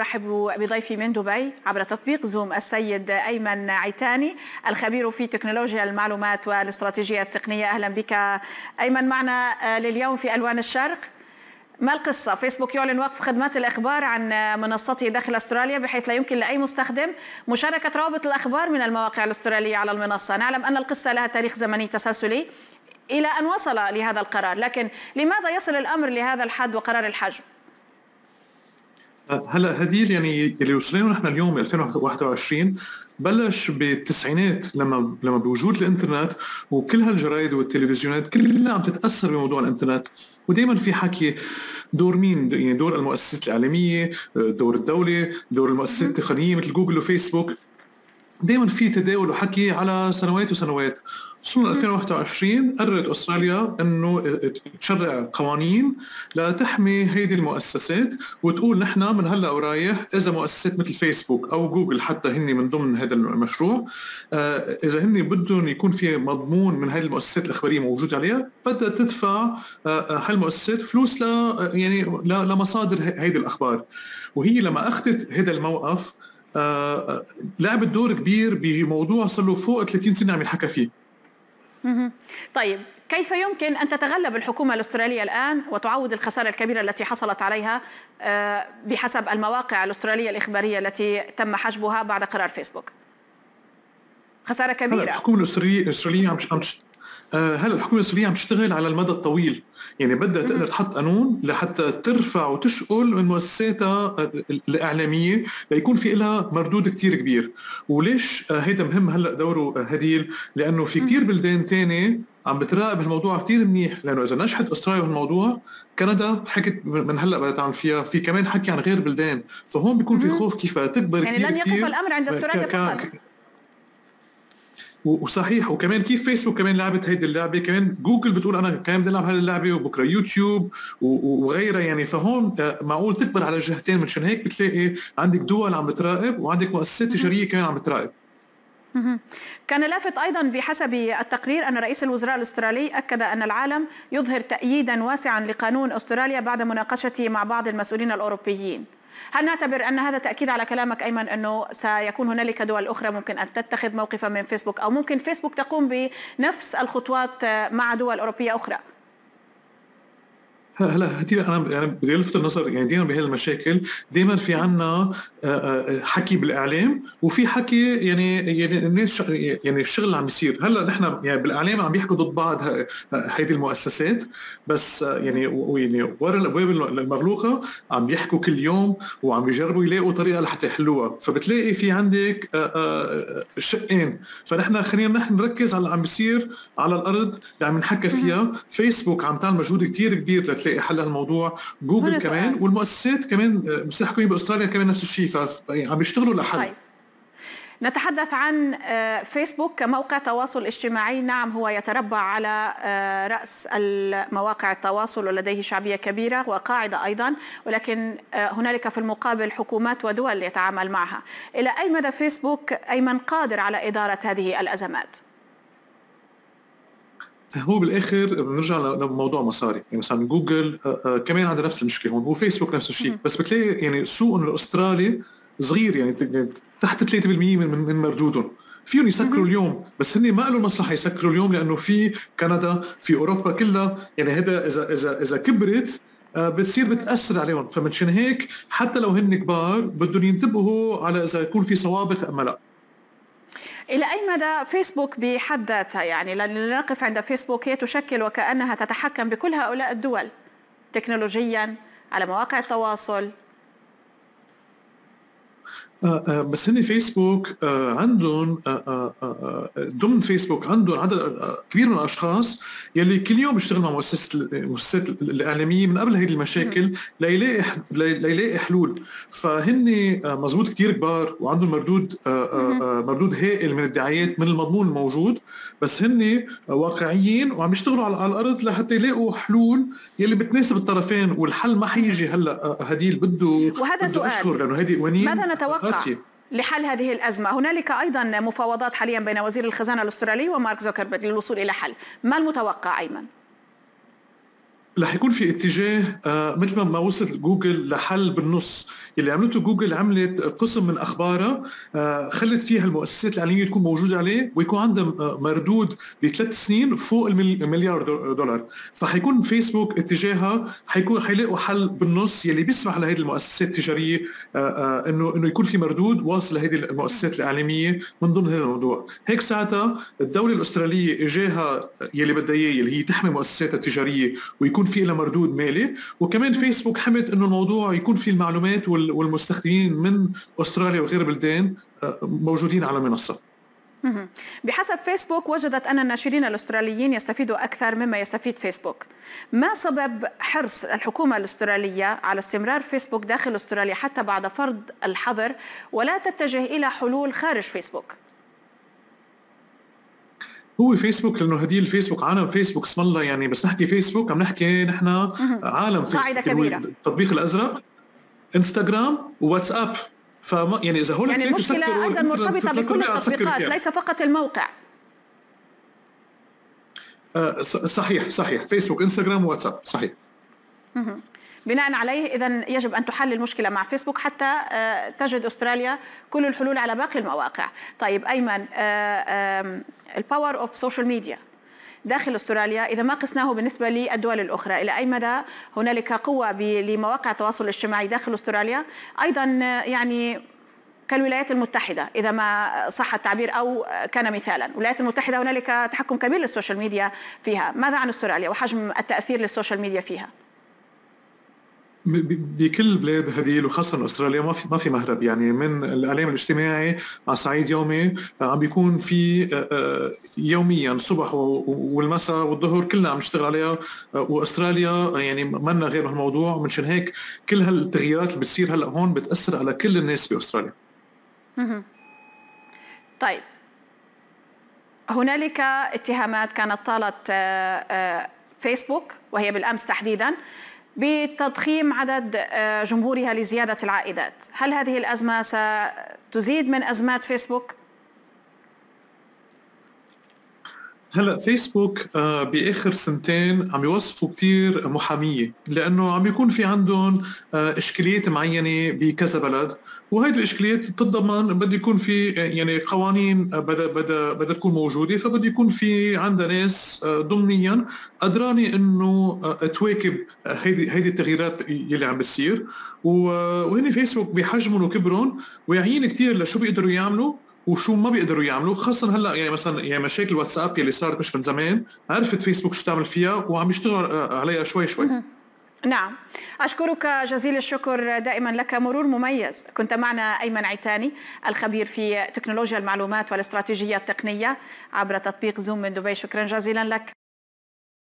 رحب بضيفي من دبي عبر تطبيق زوم السيد أيمن عيتاني الخبير في تكنولوجيا المعلومات والاستراتيجية التقنية أهلا بك أيمن معنا آه، لليوم في ألوان الشرق ما القصة؟ فيسبوك يعلن وقف خدمات الإخبار عن منصته داخل أستراليا بحيث لا يمكن لأي مستخدم مشاركة روابط الأخبار من المواقع الأسترالية على المنصة نعلم أن القصة لها تاريخ زمني تسلسلي إلى أن وصل لهذا القرار لكن لماذا يصل الأمر لهذا الحد وقرار الحجم؟ هلا هديل يعني اللي وصلنا نحن اليوم 2021 بلش بالتسعينات لما لما بوجود الإنترنت وكل هالجرايد والتلفزيونات كلها عم تتأثر بموضوع الإنترنت. ودائما في حكي دور مين؟ يعني دور المؤسسات الإعلامية دور الدولة دور المؤسسات التقنية مثل جوجل وفيسبوك. دائما في تداول وحكي على سنوات وسنوات. وصلنا 2021 قررت أستراليا إنه تشرع قوانين لتحمي هيدي المؤسسات وتقول نحن من هلأ ورايح إذا مؤسسات مثل فيسبوك أو جوجل حتى هن من ضمن هذا المشروع آه، إذا هن بدهم يكون في مضمون من هذه المؤسسات الإخبارية موجود عليها بدها تدفع آه، آه، هالمؤسسات فلوس ل يعني لمصادر هيدي الأخبار. وهي لما أخذت هذا الموقف لعبت دور كبير بموضوع صار له فوق 30 سنة عم ينحكى فيه. طيب كيف يمكن أن تتغلب الحكومة الأسترالية الآن وتعوض الخسارة الكبيرة التي حصلت عليها آه، بحسب المواقع الأسترالية الإخبارية التي تم حجبها بعد قرار فيسبوك؟ خسارة كبيرة. الحكومة الأسترالية عم آه، هلا الحكومة السورية عم تشتغل على المدى الطويل؟ يعني بدها تقدر تحط قانون لحتى ترفع وتشقل من مؤسساتها الإعلامية ليكون في لها مردود كتير كبير. وليش آه، هيدا مهم هلأ دوره آه، هديل؟ لأنه في كتير بلدان تانية عم بتراقب الموضوع كتير منيح. لأنه إذا نجحت أستراليا بالموضوع كندا حكت من هلأ بدها تعمل فيها. في كمان حكي عن غير بلدان. فهون بيكون في خوف كيف تكبر يعني لن يقف الأمر عند أستراليا فقط. وصحيح. وكمان كيف فيسبوك كمان لعبت هيدي اللعبة؟ كمان جوجل بتقول أنا كمان بدي ألعب هذه اللعبة وبكرة يوتيوب وغيرها. يعني فهون آه، معقول تكبر على الجهتين منشان هيك بتلاقي عندك دول عم بتراقب وعندك مؤسسات تجارية كمان عم بتراقب. كان لافت أيضا بحسب التقرير أن رئيس الوزراء الأسترالي أكد أن العالم يظهر تأييدا واسعا لقانون أستراليا بعد مناقشته مع بعض المسؤولين الأوروبيين. هل نعتبر أن هذا تأكيد على كلامك أيمن أنه سيكون هنالك دول أخرى ممكن أن تتخذ موقفا من فيسبوك أو ممكن فيسبوك تقوم بنفس الخطوات مع دول أوروبية أخرى؟ هلا هدي أنا يعني بدي ألفت النظر يعني دائما بهذه المشاكل. دائما في عنا آه، آه، حكي بالإعلام وفي حكي يعني يعني الناس يعني الشغل اللي عم بيصير هلأ نحن يعني بالإعلام عم بيحكوا ضد بعض هيدي المؤسسات بس آه، يعني يعني ورا الابواب المغلوقة عم بيحكوا كل يوم وعم بيجربوا يلاقوا طريقة لحتى يحلوها. فبتلاقي في عندك شقين. فنحن خلينا نحن نركز على اللي عم بيصير على الأرض اللي عم نحكى فيها. فيسبوك عم تعمل مجهود كثير كبير تلاقي حل الموضوع جوجل كمان سؤال. والمؤسسات كمان مؤسسات حكومية بأستراليا كمان نفس الشيء فعم يعني بيشتغلوا لحل طيب. نتحدث عن آه، فيسبوك كموقع تواصل اجتماعي نعم هو يتربع على آه، رأس المواقع التواصل ولديه شعبية كبيرة وقاعدة أيضا ولكن آه، هنالك في المقابل حكومات ودول يتعامل معها إلى أي مدى فيسبوك أيمن قادر على إدارة هذه الأزمات؟ هو بالآخر بنرجع لموضوع مصاري. يعني مثلا جوجل آه، آه، كمان عندها نفس المشكلة هون وفيسبوك نفس الشيء. بس بتلاقي يعني السوق الاسترالي صغير يعني تحت 3% من من مردودهم. فيهم يسكروا اليوم بس هن ما لهم مصلحة يسكروا اليوم لأنه في كندا في أوروبا كلها. يعني هذا اذا اذا إذا كبرت آه، بتصير بتأثر عليهم. فمنشان هيك حتى لو هن كبار بدهم ينتبهوا على إذا يكون في سوابق أم لا. إلى أي مدى فيسبوك بحد ذاتها؟ يعني لنقف عند فيسبوك هي تشكل وكأنها تتحكم بكل هؤلاء الدول تكنولوجيا على مواقع التواصل. آه، آه، بس هن فيسبوك آه، عندهم ضمن فيسبوك عندهم عدد كبير من الأشخاص يلي كل يوم بيشتغل مع مؤسسة المؤسسات الإعلامية من قبل هذه المشاكل ليلاقي ليلاقي حلول. فهن مزبوط كثير كبار وعندهم مردود مردود هائل من الدعايات من المضمون الموجود بس هن واقعيين وعم يشتغلوا على الأرض لحتى يلاقوا حلول يلي بتناسب الطرفين والحل ما حيجي هلا هديل بده وهذا سؤال. أشهر لأنه هذه ماذا نتوقع؟ قاسية. لحل هذه الأزمة هنالك أيضا مفاوضات حاليا بين وزير الخزانة الأسترالي ومارك زوكربيرج للوصول إلى حل ما المتوقع أيمن؟ رح يكون في اتجاه آه مثل ما وصل جوجل لحل بالنص. اللي عملته جوجل عملت قسم من أخبارها آه خلت فيها المؤسسات الاعلاميه تكون موجودة عليه ويكون عندها آه، مردود بثلاث سنين فوق المليار دولار. فحيكون فيسبوك اتجاهها حيكون حيلاقوا حل بالنص يلي بيسمح لهذه المؤسسات التجارية إنه إنه يكون في مردود واصل لهذه المؤسسات الاعلاميه من ضمن هذا الموضوع. هيك ساعتها الدولة الأسترالية إجاها يلي بدها إياه اللي هي تحمي مؤسساتها التجارية ويكون في لها مردود مالي. وكمان فيسبوك حمد إنه الموضوع يكون في المعلومات والمستخدمين من أستراليا وغير بلدان آه، موجودين على المنصه بحسب فيسبوك وجدت أن الناشرين الأستراليين يستفيدوا أكثر مما يستفيد فيسبوك. ما سبب حرص الحكومة الأسترالية على استمرار فيسبوك داخل أستراليا حتى بعد فرض الحظر؟ ولا تتجه إلى حلول خارج فيسبوك؟ هو فيسبوك لأنه هدي الفيسبوك. عالم فيسبوك اسم الله يعني بس نحكي فيسبوك عم نحكي نحن عالم فيسبوك كبيرة. التطبيق الأزرق انستغرام وواتساب فما يعني إذا هول يعني المشكلة أيضا مرتبطة بكل التطبيقات ليس فقط الموقع. آه صحيح صحيح. فيسبوك انستغرام واتساب صحيح. بناء عليه اذا يجب أن تحل المشكلة مع فيسبوك حتى آه، تجد أستراليا كل الحلول على باقي المواقع. طيب أيمن ال power of social media داخل أستراليا إذا ما قسناه بالنسبة للدول الأخرى إلى أي مدى هنالك قوة لمواقع التواصل الاجتماعي داخل أستراليا؟ أيضا يعني كالولايات المتحدة إذا ما صح التعبير أو كان مثالا. الولايات المتحدة هنالك تحكم كبير لل social media فيها. ماذا عن أستراليا وحجم التأثير لل social media فيها؟ بكل البلاد هديل وخاصة أستراليا ما في ما في مهرب. يعني من الاعلام الاجتماعي على صعيد يومي عم بيكون في يوميا الصبح والمساء والظهر كلنا عم نشتغل عليها. وأستراليا يعني منا غير هالموضوع. منشان هيك كل هالتغييرات اللي بتصير هلأ هون بتأثر على كل الناس بأستراليا. طيب. هنالك اتهامات كانت طالت فيسبوك وهي بالأمس تحديدا. بتضخيم عدد آه، جمهورها لزيادة العائدات هل هذه الأزمة ستزيد من أزمات فيسبوك؟ هلا فيسبوك آه، بآخر سنتين عم يوصفوا كثير محامية لأنه عم يكون في عندهم آه، إشكاليات معينة بكذا بلد وهيدي الإشكاليات بتتضمن بده يكون في يعني قوانين بدا بدا بدا تكون موجودة فبده يكون في عندها ناس آه، ضمنيا قدرانه إنه آه، تواكب هيدي هيدي التغييرات يلي عم بتصير. وهن فيسبوك بحجمهم وكبرهم واعيين كثير لشو بيقدروا يعملوا وشو ما بيقدروا يعملوا خاصه هلأ يعني مثلا يعني مشاكل واتساب اللي صارت مش من زمان عرفت فيسبوك شو تعمل فيها وعم يشتغل آه، عليها شوي شوي. نعم. أشكرك جزيل الشكر دائما لك مرور مميز. كنت معنا أيمن عيتاني الخبير في تكنولوجيا المعلومات والاستراتيجية التقنية عبر تطبيق زوم من دبي. شكرا جزيلا لك.